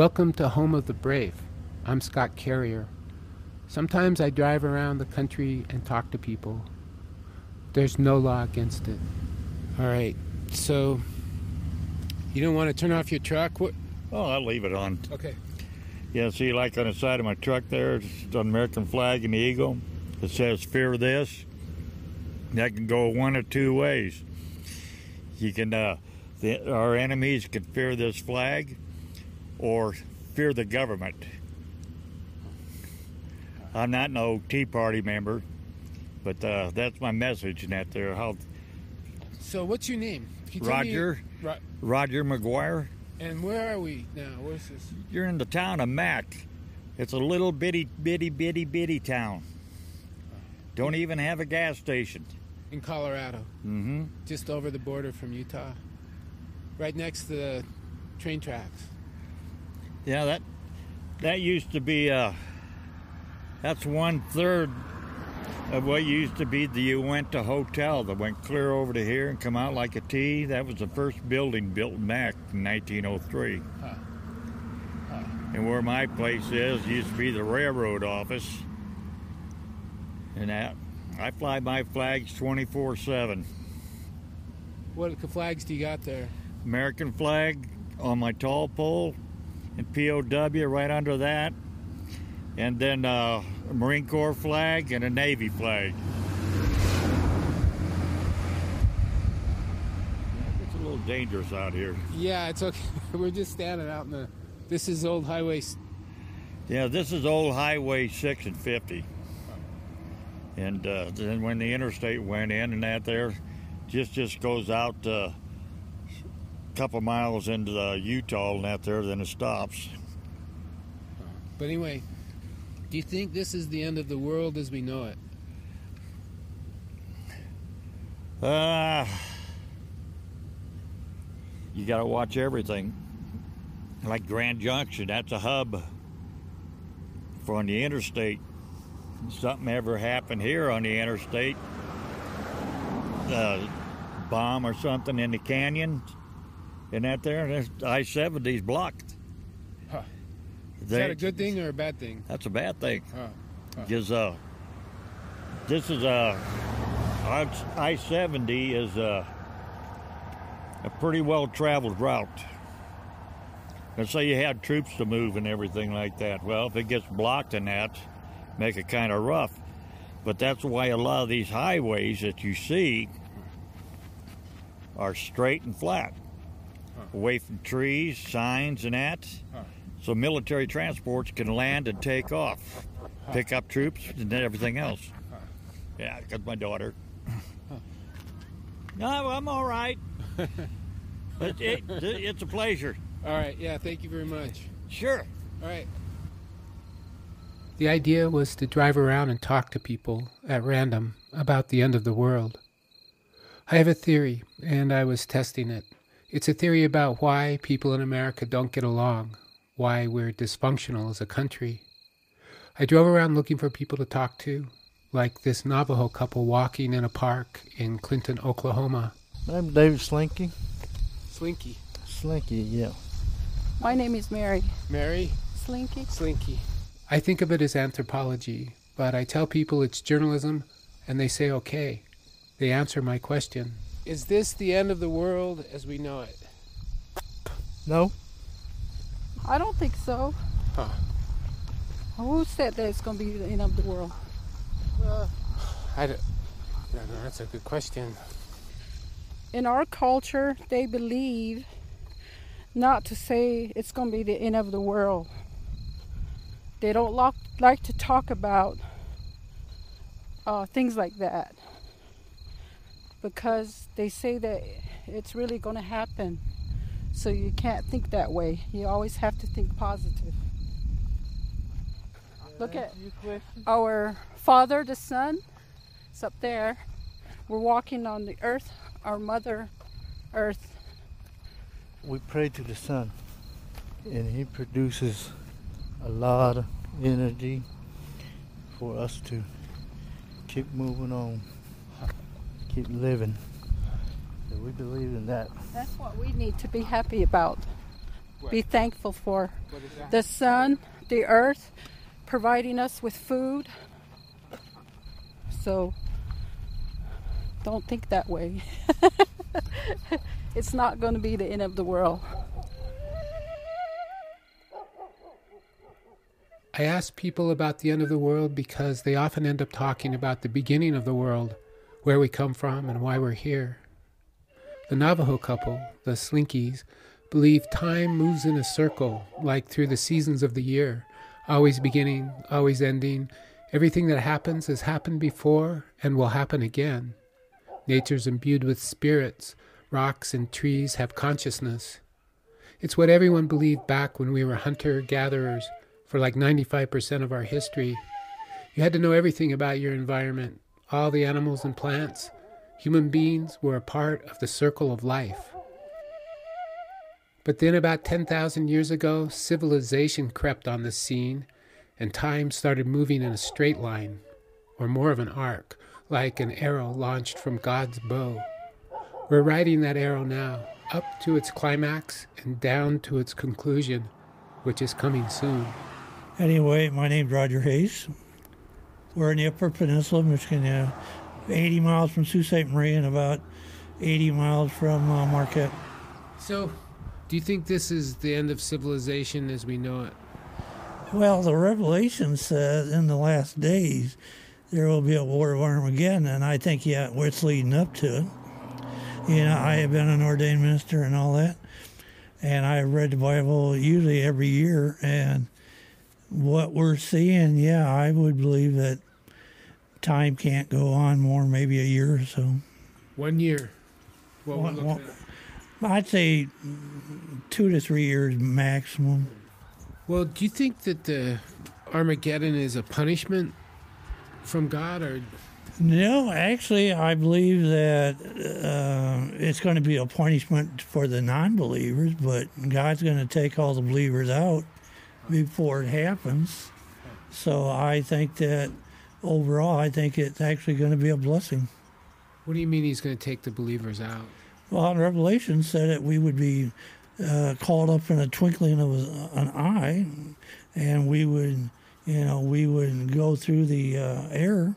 Welcome to Home of the Brave. I'm Scott Carrier. Sometimes I drive around the country and talk to people. There's no law against it. All right, so you don't want to turn off your truck? What? Oh, I'll leave it on. Okay. Yeah, see, like on the side of my truck there, it's the American flag and the eagle. It says "Fear this." That can go one of two ways. You can, uh, the, our enemies can fear this flag, or fear the government. I'm not no Tea Party member, but uh, that's my message in that there. How So what's your name? You me- Roger Ro- Roger McGuire. and where are we now? Where's this? You're in the town of Mack. It's a little bitty, bitty, bitty, bitty town. Don't even have a gas station. In Colorado, Mm-hmm. just over the border from Utah. Right next to the train tracks. Yeah, that that used to be. Uh, that's one third of what used to be the Uinta Hotel that went clear over to here and come out like a T. That was the first building built back in 1903. Huh. And where my place is used to be the railroad office. And that I fly my flags 24/7. What flags do you got there? American flag on my tall pole, and POW right under that, and then uh, a Marine Corps flag and a Navy flag. It's a little dangerous out here. Yeah, it's okay. We're just standing out in the. This is old highway. Yeah, this is old Highway 6 and 50. And uh, then when the interstate went in and that there, just just goes out uh, couple miles into the Utah and out there, then it stops. But anyway, do you think this is the end of the world as we know it? Uh, you got to watch everything. Like Grand Junction, that's a hub for on the interstate. Something ever happened here on the interstate, uh, bomb or something in the canyon, and that there, I 70's blocked. Huh. Is They- that a good thing or a bad thing? That's a bad thing. Because uh, this is a I seventy is a a pretty well traveled route. Let's say you had troops to move and everything like that. Well, if it gets blocked in that, make it kind of rough. But that's why a lot of these highways that you see are straight and flat, away from trees, signs, and that. Huh. So military transports can land and take off, pick up troops and then everything else. Yeah, because my daughter. No, I'm all right. But it, it's a pleasure. All right. Yeah. Thank you very much. Sure. All right. The idea was to drive around and talk to people at random about the end of the world. I have a theory, and I was testing it. It's a theory about why people in America don't get along, why we're dysfunctional as a country. I drove around looking for people to talk to, like this Navajo couple walking in a park in Clinton, Oklahoma. I'm David Slinky. Slinky. Slinky, yeah. My name is Mary Mary? Slinky. Slinky. I think of it as anthropology, but I tell people it's journalism, and they say okay. They answer my question Is this the end of the world as we know it? No? I don't think so. Huh. Who said that it's going to be the end of the world? I don't, I don't know. That's a good question. In our culture, they believe not to say it's going to be the end of the world. They don't lo- like to talk about uh, things like that because they say that it's really going to happen. So you can't think that way. You always have to think positive. Look at our Father, the Son. It's up there. We're walking on the earth, our Mother Earth. We pray to the sun, and he produces a lot of energy for us to keep moving on, keep living. So we believe in that. That's what we need to be happy about. be thankful for. The sun, the earth, providing us with food. So don't think that way. it's not going to be the end of the world. I ask people about the end of the world because they often end up talking about the beginning of the world, where we come from, and why we're here. The Navajo couple, the Slinkies, believe time moves in a circle, like through the seasons of the year, always beginning, always ending. Everything that happens has happened before and will happen again. Nature's imbued with spirits. Rocks and trees have consciousness. It's what everyone believed back when we were hunter gatherers for like 95% of our history. You had to know everything about your environment, all the animals and plants. Human beings were a part of the circle of life. But then, about 10,000 years ago, civilization crept on the scene, and time started moving in a straight line, or more of an arc, like an arrow launched from God's bow. We're riding that arrow now, up to its climax and down to its conclusion, which is coming soon. Anyway, my name's Roger Hayes. We're in the Upper Peninsula, Michigan, uh, 80 miles from Sault Ste. Marie and about 80 miles from uh, Marquette. So, do you think this is the end of civilization as we know it? Well, the Revelation says in the last days there will be a war of Armageddon, and I think, yeah, it's leading up to it. You know, I have been an ordained minister and all that, and I read the Bible usually every year, and what we're seeing, yeah, I would believe that time can't go on more, maybe a year or so. One year. What well, well, I'd say two to three years maximum. Well, do you think that the Armageddon is a punishment from God, or? No, actually, I believe that uh, it's going to be a punishment for the non-believers, but God's going to take all the believers out before it happens. So I think that overall, I think it's actually going to be a blessing. What do you mean He's going to take the believers out? Well, Revelation said that we would be uh, called up in a twinkling of an eye, and we would, you know, we would go through the uh, air.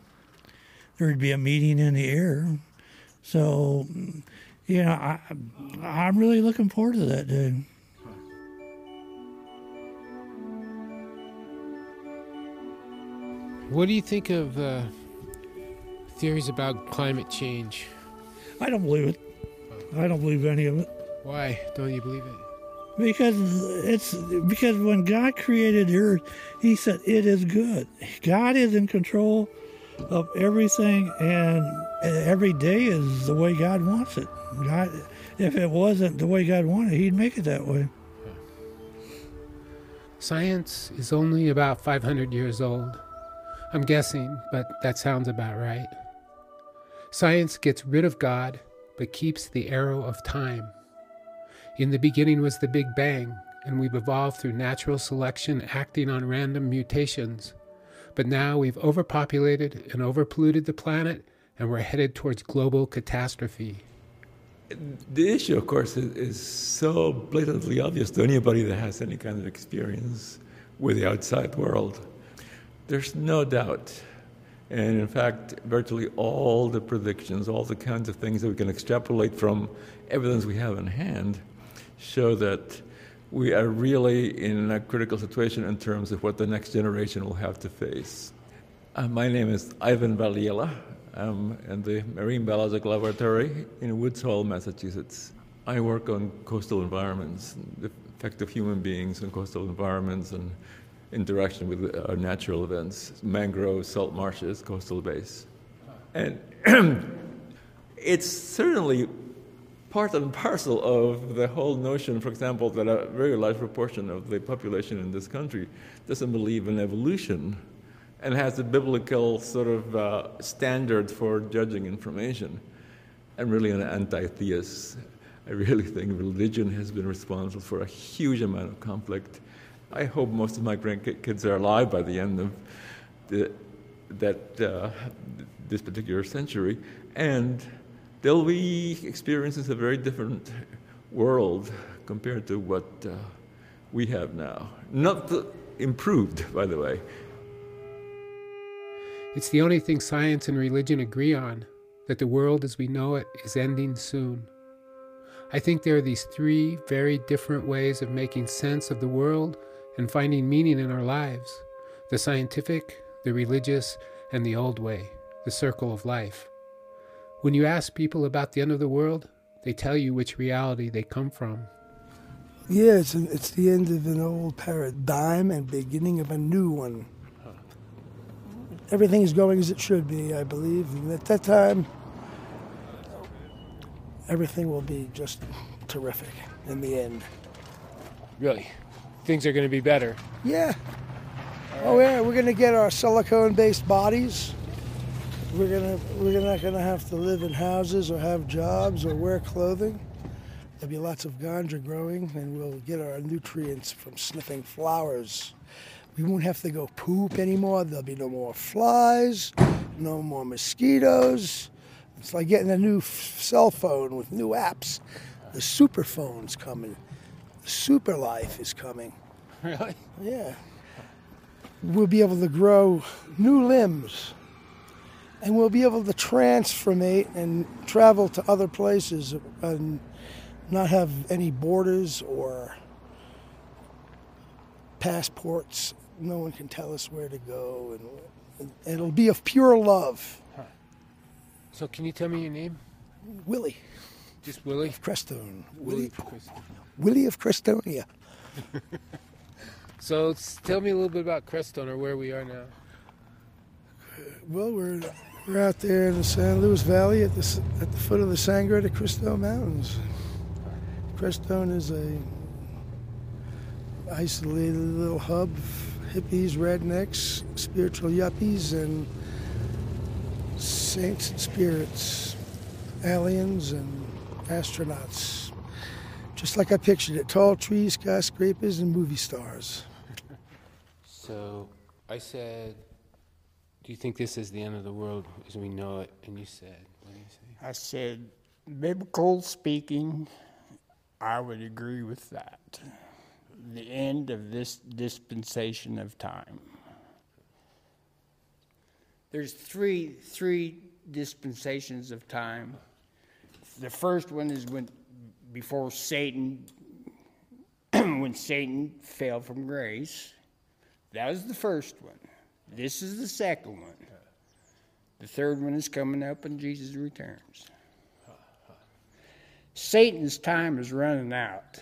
There would be a meeting in the air. So, you know, I, I'm really looking forward to that day. What do you think of uh, theories about climate change? I don't believe it. I don't believe any of it. Why don't you believe it? Because it's because when God created the earth, He said it is good. God is in control of everything, and every day is the way God wants it. God, if it wasn't the way God wanted, He'd make it that way. Science is only about 500 years old. I'm guessing, but that sounds about right. Science gets rid of God but keeps the arrow of time. In the beginning was the Big Bang, and we've evolved through natural selection acting on random mutations. But now we've overpopulated and overpolluted the planet, and we're headed towards global catastrophe. The issue, of course, is, so blatantly obvious to anybody that has any kind of experience with the outside world. There's no doubt and in fact, virtually all the predictions, all the kinds of things that we can extrapolate from evidence we have in hand, show that we are really in a critical situation in terms of what the next generation will have to face. Uh, my name is Ivan Valiela. I'm in the Marine Biological Laboratory in Woods Hole, Massachusetts. I work on coastal environments, the effect of human beings on coastal environments, and interaction with our uh, natural events, mangroves, salt marshes, coastal bays. And it's certainly part and parcel of the whole notion, for example, that a very large proportion of the population in this country doesn't believe in evolution and has a biblical sort of uh, standard for judging information. I'm really an anti theist. I really think religion has been responsible for a huge amount of conflict I hope most of my grandkids are alive by the end of the, that uh, this particular century, and they'll be experiencing a very different world compared to what uh, we have now. Not the, improved, by the way. It's the only thing science and religion agree on that the world as we know it is ending soon. I think there are these three very different ways of making sense of the world and finding meaning in our lives the scientific, the religious, and the old way, the circle of life. When you ask people about the end of the world, they tell you which reality they come from. Yeah, it's, an, it's the end of an old paradigm and beginning of a new one. Everything is going as it should be, I believe. And at that time, everything will be just terrific in the end. Really? Things are going to be better. Yeah. Oh yeah, we're gonna get our silicone-based bodies. We're gonna we're not gonna have to live in houses or have jobs or wear clothing. There'll be lots of ganja growing, and we'll get our nutrients from sniffing flowers. We won't have to go poop anymore. There'll be no more flies, no more mosquitoes. It's like getting a new f- cell phone with new apps. The super phone's coming. Super life is coming. Really? Yeah. We'll be able to grow new limbs. And we'll be able to transformate and travel to other places and not have any borders or passports. No one can tell us where to go. And, and it'll be of pure love. So, can you tell me your name? Willie Just Willie? Crestone. Willie. Willie, Willie of Crestonia. So, tell me a little bit about Crestone or where we are now. Well, we're we're out there in the San Luis Valley at the at the foot of the Sangre de Cristo Mountains. Crestone is a isolated little hub of hippies, rednecks, spiritual yuppies, and saints and spirits, aliens and astronauts. Just like I pictured it: tall trees, skyscrapers, and movie stars. So, I said, Do you think this is the end of the world as we know it? And you said, What do you say? I said, biblical speaking, I would agree with that. The end of this dispensation of time. There's three three dispensations of time. The first one is when before Satan when Satan fell from grace. That was the first one. This is the second one. The third one is coming up when Jesus returns. Satan's time is running out.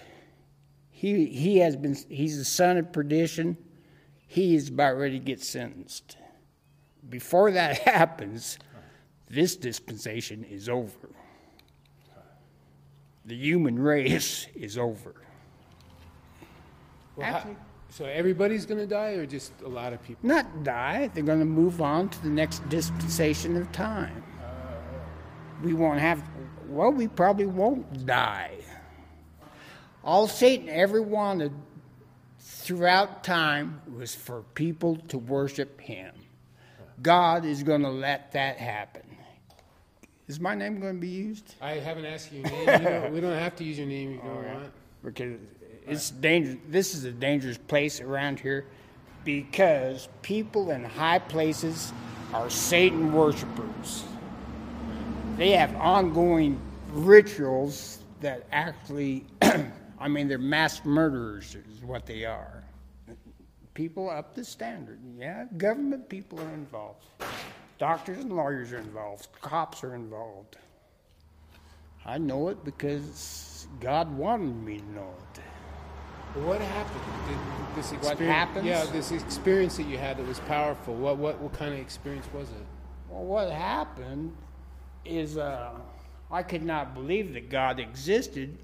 He, he has been, he's the son of perdition. He is about ready to get sentenced. Before that happens, this dispensation is over. The human race is over. Well, how- Actually- so, everybody's going to die or just a lot of people? Not die, they're going to move on to the next dispensation of time. Oh. We won't have, well, we probably won't die. All Satan ever wanted throughout time was for people to worship him. God is going to let that happen. Is my name going to be used? I haven't asked you your name. You don't, we don't have to use your name if you don't want. because it's dangerous. This is a dangerous place around here because people in high places are Satan worshipers. They have ongoing rituals that actually, I mean, they're mass murderers, is what they are. People up the standard. Yeah, government people are involved. Doctors and lawyers are involved. Cops are involved. I know it because God wanted me to know it. What happened? Did this What experience, happens? Yeah, this experience that you had that was powerful. What what what kind of experience was it? Well, what happened is uh, I could not believe that God existed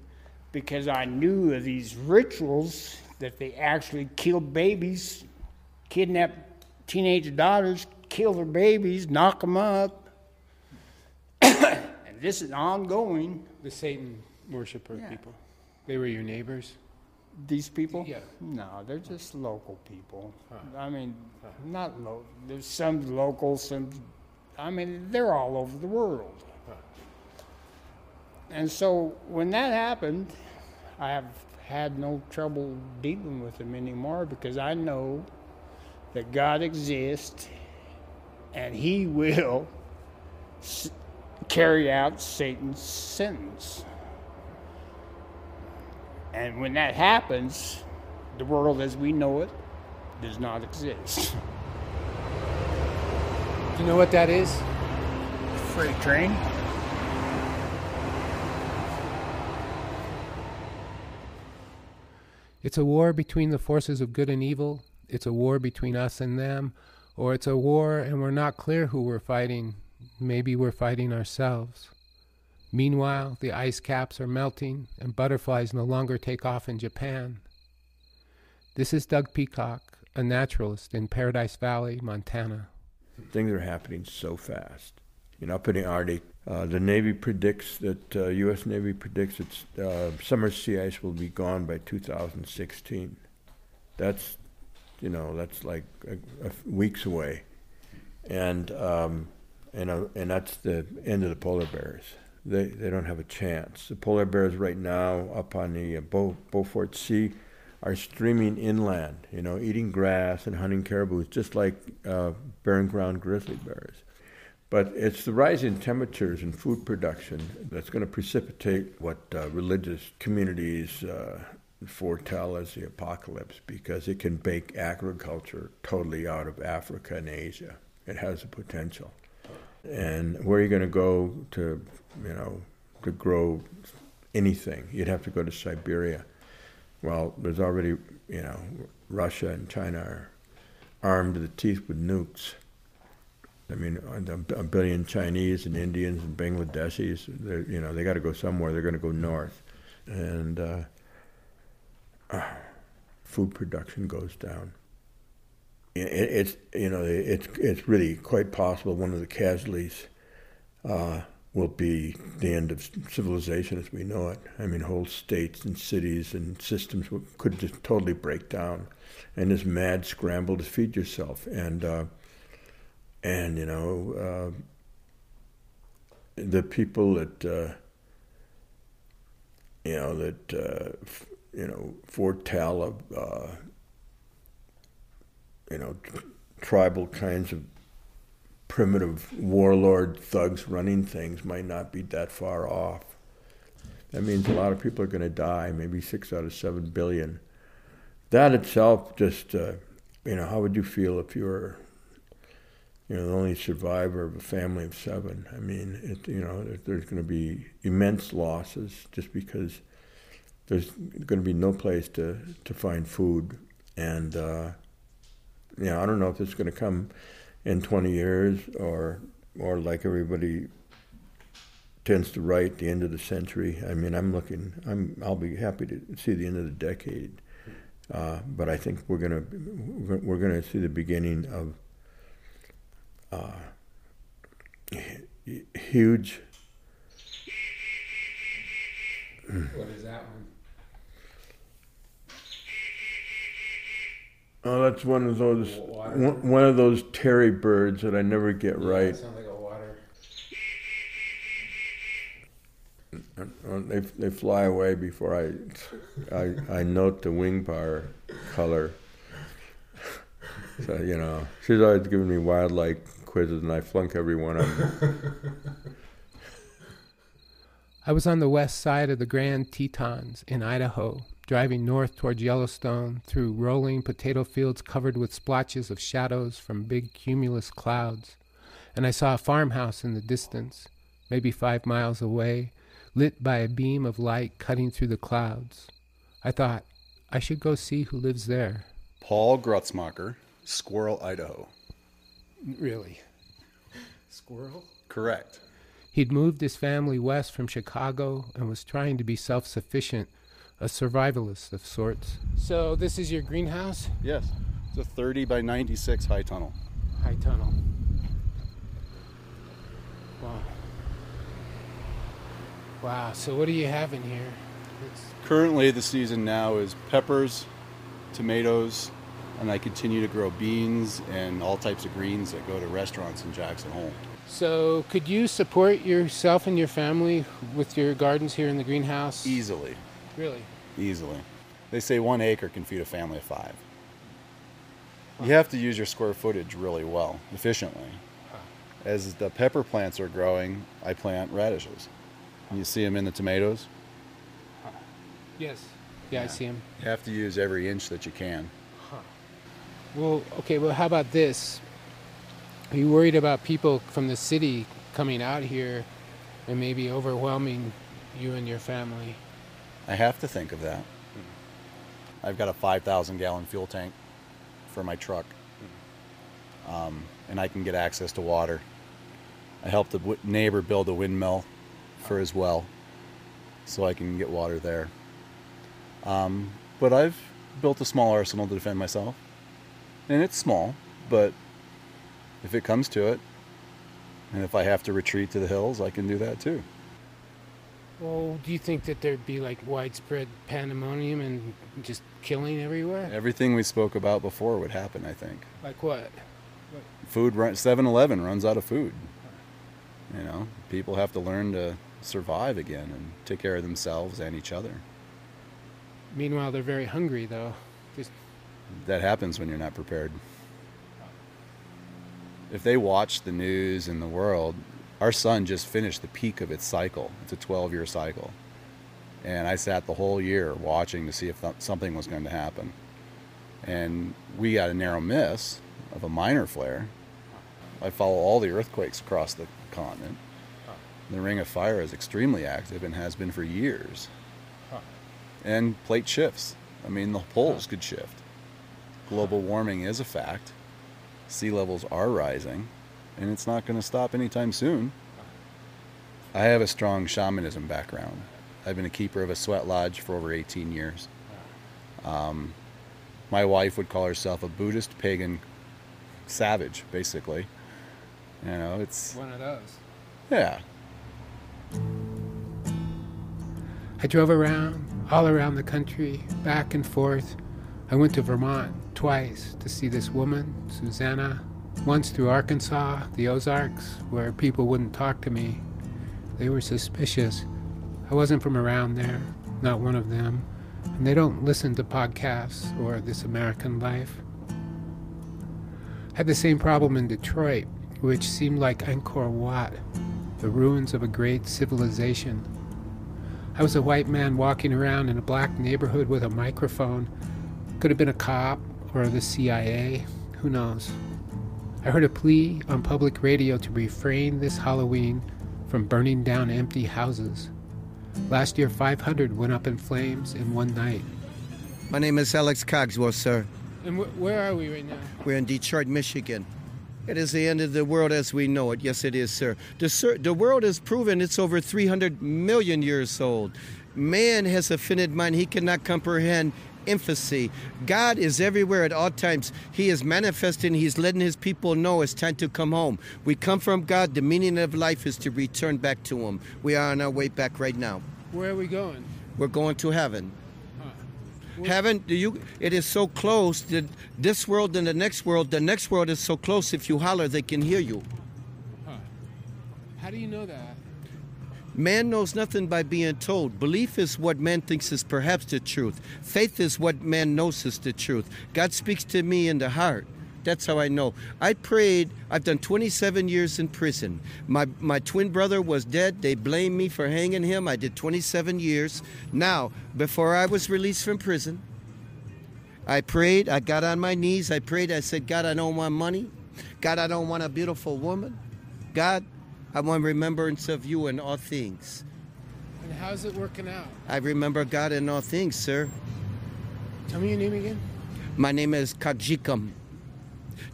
because I knew of these rituals that they actually killed babies, kidnapped teenage daughters, kill their babies, knock them up. and this is ongoing. The Satan worshiper Yeah. people. They were your neighbors. These people? Yeah. No, they're just local people. I mean, not local. There's some local, some. I mean, they're all over the world. And so when that happened, I have had no trouble dealing with them anymore because I know that God exists and He will s- carry out Satan's sentence. And when that happens, the world as we know it does not exist. Do you know what that is? Freight train. It's a war between the forces of good and evil. It's a war between us and them. Or it's a war and we're not clear who we're fighting. Maybe we're fighting ourselves. Meanwhile, the ice caps are melting and butterflies no longer take off in Japan. This is Doug Peacock, a naturalist in Paradise Valley, Montana. Things are happening so fast. You know, up in the Arctic, uh, the Navy predicts that uh, U.S. Navy predicts that uh, summer sea ice will be gone by 2016. That's, you know, that's like a, a weeks away, and um, and uh, and that's the end of the polar bears. They they don't have a chance. The polar bears right now up on the uh, Beau, Beaufort Sea are streaming inland, you know, eating grass and hunting caribou, just like uh, barren ground grizzly bears. But it's the rising temperatures and food production that's going to precipitate what uh, religious communities uh, foretell as the apocalypse because it can bake agriculture totally out of Africa and Asia. It has the potential. And where are you going to go to, you know, to grow anything? You'd have to go to Siberia. Well, there's already, you know, Russia and China are armed to the teeth with nukes. I mean, a billion Chinese and Indians and Bangladeshis, you know, they got to go somewhere. They're going to go north. And uh, uh, food production goes down. It, it's, you know, it's, it's really quite possible one of the casualties uh, will be the end of civilization as we know it. I mean, whole states and cities and systems could just totally break down, and this mad scramble to feed yourself. And uh, and you know, uh, the people that uh, you know that uh, you know foretell of uh, you know tr- tribal kinds of primitive warlord thugs running things might not be that far off. That means a lot of people are going to die, maybe six out of seven billion. That itself just, uh, you know, how would you feel if you were, you know, the only survivor of a family of seven? I mean, it, you know, there's going to be immense losses just because there's going to be no place to, to find food. And, uh, you know, I don't know if it's going to come in 20 years or or like everybody tends to write the end of the century i mean i'm looking i'm i'll be happy to see the end of the decade uh, but i think we're going to we're going to see the beginning of uh, huge What is that one? Oh, that's one of those Water. one, one of those terry birds that I never get right. sounds like a water. Uh, They they fly away before I I, I note the wing bar color. So you know, she's always giving me wildlife quizzes, and I flunk every one of them. I was on the west side of the Grand Tetons in Idaho, driving north towards Yellowstone through rolling potato fields covered with splotches of shadows from big cumulus clouds, and I saw a farmhouse in the distance, maybe five miles away, lit by a beam of light cutting through the clouds. I thought, I should go see who lives there. Paul Grutzmacher, Squirrel, Idaho. Really? Squirrel? Correct. He'd moved his family west from Chicago and was trying to be self sufficient, a survivalist of sorts. So, this is your greenhouse? Yes. It's a 30 by 96 high tunnel. High tunnel. Wow. Wow, so what do you have in here? It's, Currently, the season now is peppers, tomatoes, and I continue to grow beans and all types of greens that go to restaurants in Jackson Hole. so, could you support yourself and your family with your gardens here in the greenhouse? Easily. Really? Easily. They say one acre can feed a family of five. You have to use your square footage really well, efficiently. As the pepper plants are growing, I plant radishes. You see them in the tomatoes. Yes. Yeah, I see them. You have to use every inch that you can. Well, okay, well, how about this? Are you worried about people from the city coming out here and maybe overwhelming you and your family? I have to think of that. I've got a 5,000 gallon fuel tank for my truck, um, and I can get access to water. I helped a w- neighbor build a windmill for his well, so I can get water there. Um, but I've built a small arsenal to defend myself, and it's small, but if it comes to it, and if I have to retreat to the hills, I can do that too. Well, do you think that there'd be like widespread pandemonium and just killing everywhere? Everything we spoke about before would happen, I think. Like what? Food run 7-Eleven runs out of food. You know, people have to learn to survive again and take care of themselves and each other. Meanwhile, they're very hungry, though. Just That happens when you're not prepared. If they watch the news and the world, our sun just finished the peak of its cycle. It's a 12 year cycle. And I sat the whole year watching to see if th- something was going to happen. And we got a narrow miss of a minor flare. I follow all the earthquakes across the continent. The Ring of Fire is extremely active and has been for years. And plate shifts. I mean, the poles could shift. Global warming is a fact. Sea levels are rising, and it's not going to stop anytime soon. I have a strong shamanism background. I've been a keeper of a sweat lodge for over 18 years. Um, my wife would call herself a Buddhist pagan savage, basically. You know, it's one of those. yeah. I drove around, all around the country, back and forth. I went to Vermont twice to see this woman, Susanna, once through Arkansas, the Ozarks, where people wouldn't talk to me. They were suspicious. I wasn't from around there, not one of them, and they don't listen to podcasts or This American Life. I had the same problem in Detroit, which seemed like Angkor Wat, the ruins of a great civilization. I was a white man walking around in a black neighborhood with a microphone. Could have been a cop or the CIA, who knows. I heard a plea on public radio to refrain this Halloween from burning down empty houses. Last year, 500 went up in flames in one night. My name is Alex Cogswell, sir. And wh- where are we right now? We're in Detroit, Michigan. It is the end of the world as we know it. Yes, it is, sir. The, sir, the world has proven it's over 300 million years old. Man has a finite mind. He cannot comprehend infancy. God is everywhere at all times. He is manifesting. He's letting his people know it's time to come home. We come from God. The meaning of life is to return back to him. We are on our way back right now. Where are we going? We're going to heaven. Heaven, do you? It is so close that this world and the next world, the next world is so close. If you holler, they can hear you. How do you know that? Man knows nothing by being told. Belief is what man thinks is perhaps the truth. Faith is what man knows is the truth. God speaks to me in the heart. That's how I know. I prayed. I've done 27 years in prison. My my twin brother was dead. They blamed me for hanging him. I did 27 years. Now, before I was released from prison, I prayed. I got on my knees. I prayed. I said, God, I don't want money. God, I don't want a beautiful woman. God, I want remembrance of you in all things. And how's it working out? I remember God in all things, sir. Tell me your name again. My name is Kajikam.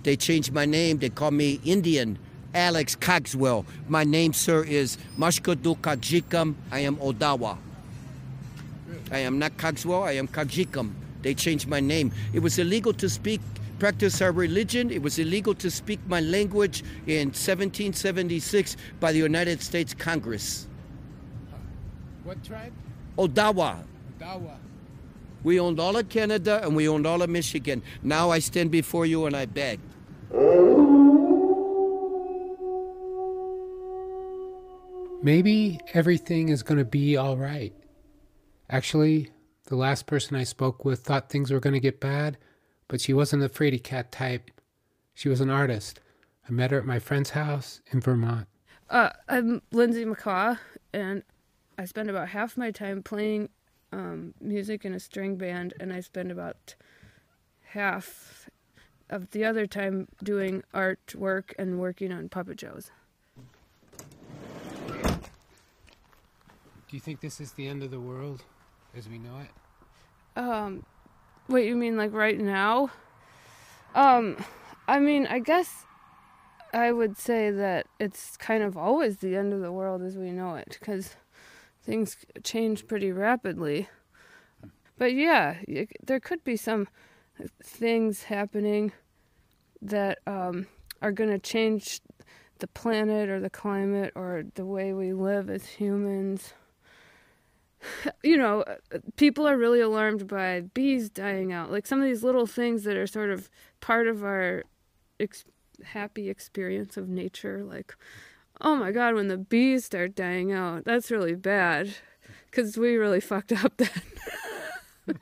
They changed my name. They call me Indian Alex Cogswell. My name, sir, is Mashkadu Kajikam. I am Odawa. I am not Cogswell. I am Kajikam. They changed my name. It was illegal to speak, practice our religion. It was illegal to speak my language in 1776 by the United States Congress. What tribe? Odawa. Odawa. We owned all of Canada and we owned all of Michigan. Now I stand before you and I beg. Maybe everything is going to be all right. Actually, The last person I spoke with thought things were going to get bad, but she wasn't the fraidy cat type. She was an artist. I met her at my friend's house in Vermont. Uh, I'm Lindsay McCaw, and I spend about half my time playing um, music in a string band, and I spend about half of the other time doing artwork and working on puppet shows. Do you think this is the end of the world as we know it? Um, wait, you mean like right now? Um, I mean, I guess I would say that it's kind of always the end of the world as we know it because things change pretty rapidly. But yeah, there could be some things happening that um, are going to change the planet or the climate or the way we live as humans. You know, people are really alarmed by bees dying out. Like some of these little things that are sort of part of our ex- happy experience of nature. Like, oh my God, when the bees start dying out, that's really bad because we really fucked up then.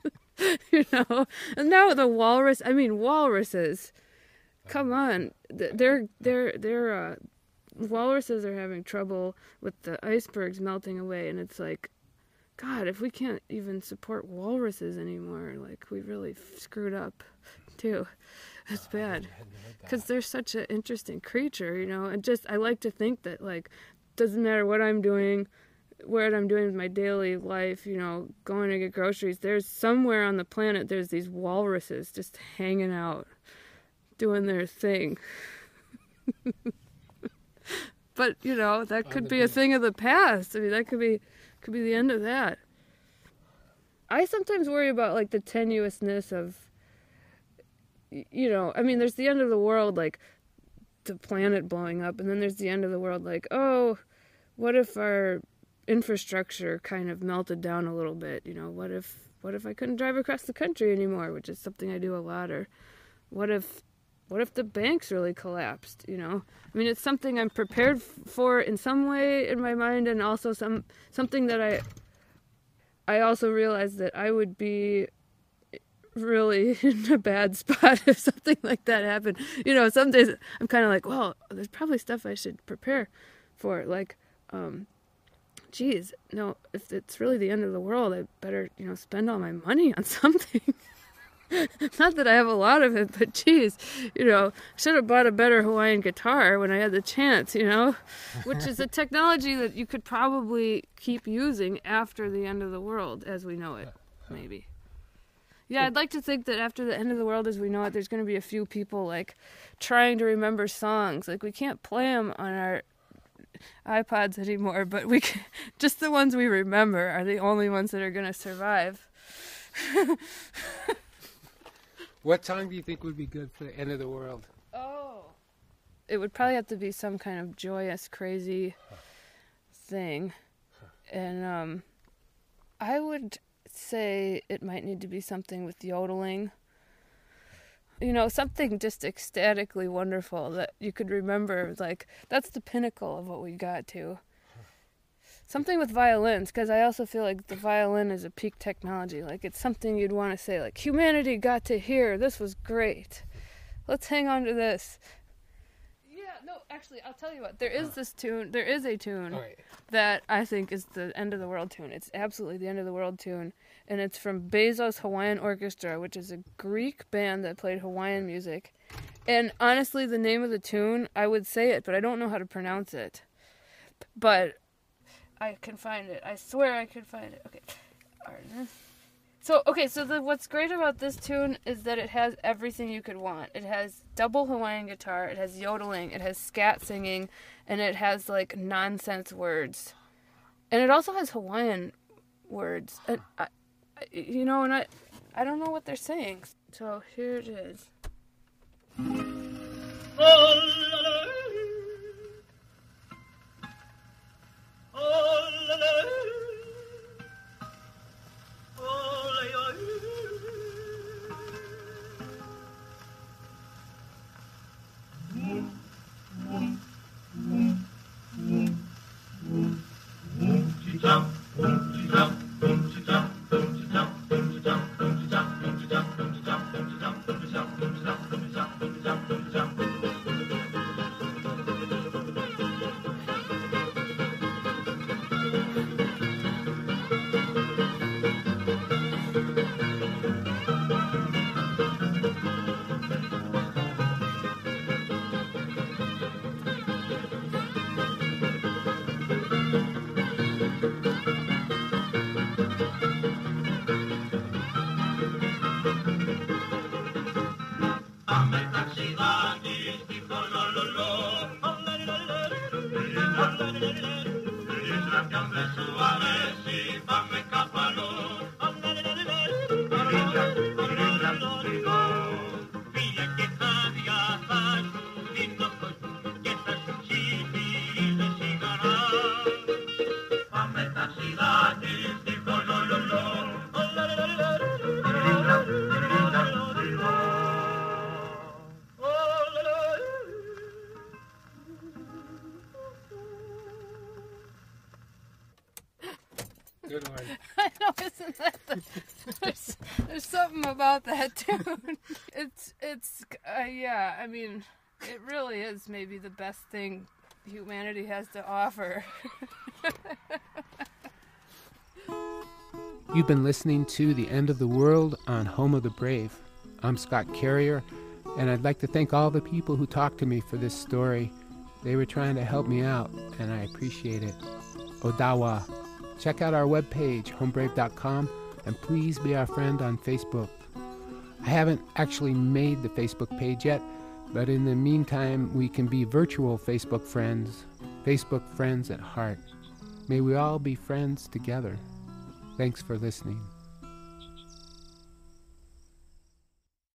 you know, and now the walrus. I mean, walruses Come on, they're they're they're uh, walruses are having trouble with the icebergs melting away, and it's like, God, if we can't even support walruses anymore, like we really screwed up, too. It's bad because they're such an interesting creature, you know. And just I like to think that like doesn't matter what I'm doing, what I'm doing with my daily life, you know, going to get groceries. There's somewhere on the planet there's these walruses just hanging out doing their thing. but you know that could be a thing of the past. I mean, that could be could be the end of that. I sometimes worry about like the tenuousness of you know, I mean, there's the end of the world, like the planet blowing up, and then there's the end of the world, like, oh, what if our infrastructure kind of melted down a little bit? You know, what if what if I couldn't drive across the country anymore, which is something I do a lot, or what if what if the banks really collapsed you know? I mean it's something i'm prepared for in some way in my mind and also some something that i i also realized that i would be really in a bad spot if something like that happened. You know some days i'm kind of like well there's probably stuff i should prepare for like um geez no if it's really the end of the world i better you know spend all my money on something Not that I have a lot of it, but geez, you know, should have bought a better Hawaiian guitar when I had the chance, you know, which is a technology that you could probably keep using after the end of the world as we know it, maybe. Yeah, I'd like to think that after the end of the world as we know it, there's going to be a few people like trying to remember songs. Like we can't play them on our iPods anymore, but we can, just the ones we remember are the only ones that are going to survive. What song do you think would be good for the end of the world? Oh. It would probably have to be some kind of joyous, crazy thing. And um I would say it might need to be something with yodeling. You know, something just ecstatically wonderful that you could remember like that's the pinnacle of what we got to something with violins because i also feel like the violin is a peak technology. Like it's something you'd want to say like humanity got to hear. This was great. Let's hang on to this. Yeah no actually i'll tell you what. There is this tune there is a tune right. that i think is the end of the world tune. It's absolutely the end of the world tune and it's from bezos hawaiian orchestra which is a greek band that played hawaiian music. And honestly the name of the tune i would say it but i don't know how to pronounce it. But I can find it. I swear I can find it. Okay. So okay, so the, what's great about this tune is that it has everything you could want. It has double Hawaiian guitar, it has yodeling, it has scat singing, and it has like nonsense words, and it also has Hawaiian words. And I, you know, and I, I don't know what they're saying. So here it is. Good one. I know, isn't that the, there's, there's something about that tune. It's it's uh, yeah. I mean, it really is maybe the best thing humanity has to offer. You've been listening to The End of the World on Home of the Brave. I'm Scott Carrier, and I'd like to thank all the people who talked to me for this story. They were trying to help me out, and I appreciate it. Odawa. Check out our webpage, homebrave.com, and please be our friend on Facebook. I haven't actually made the Facebook page yet, but in the meantime, we can be virtual Facebook friends, Facebook friends at heart. May we all be friends together. Thanks for listening.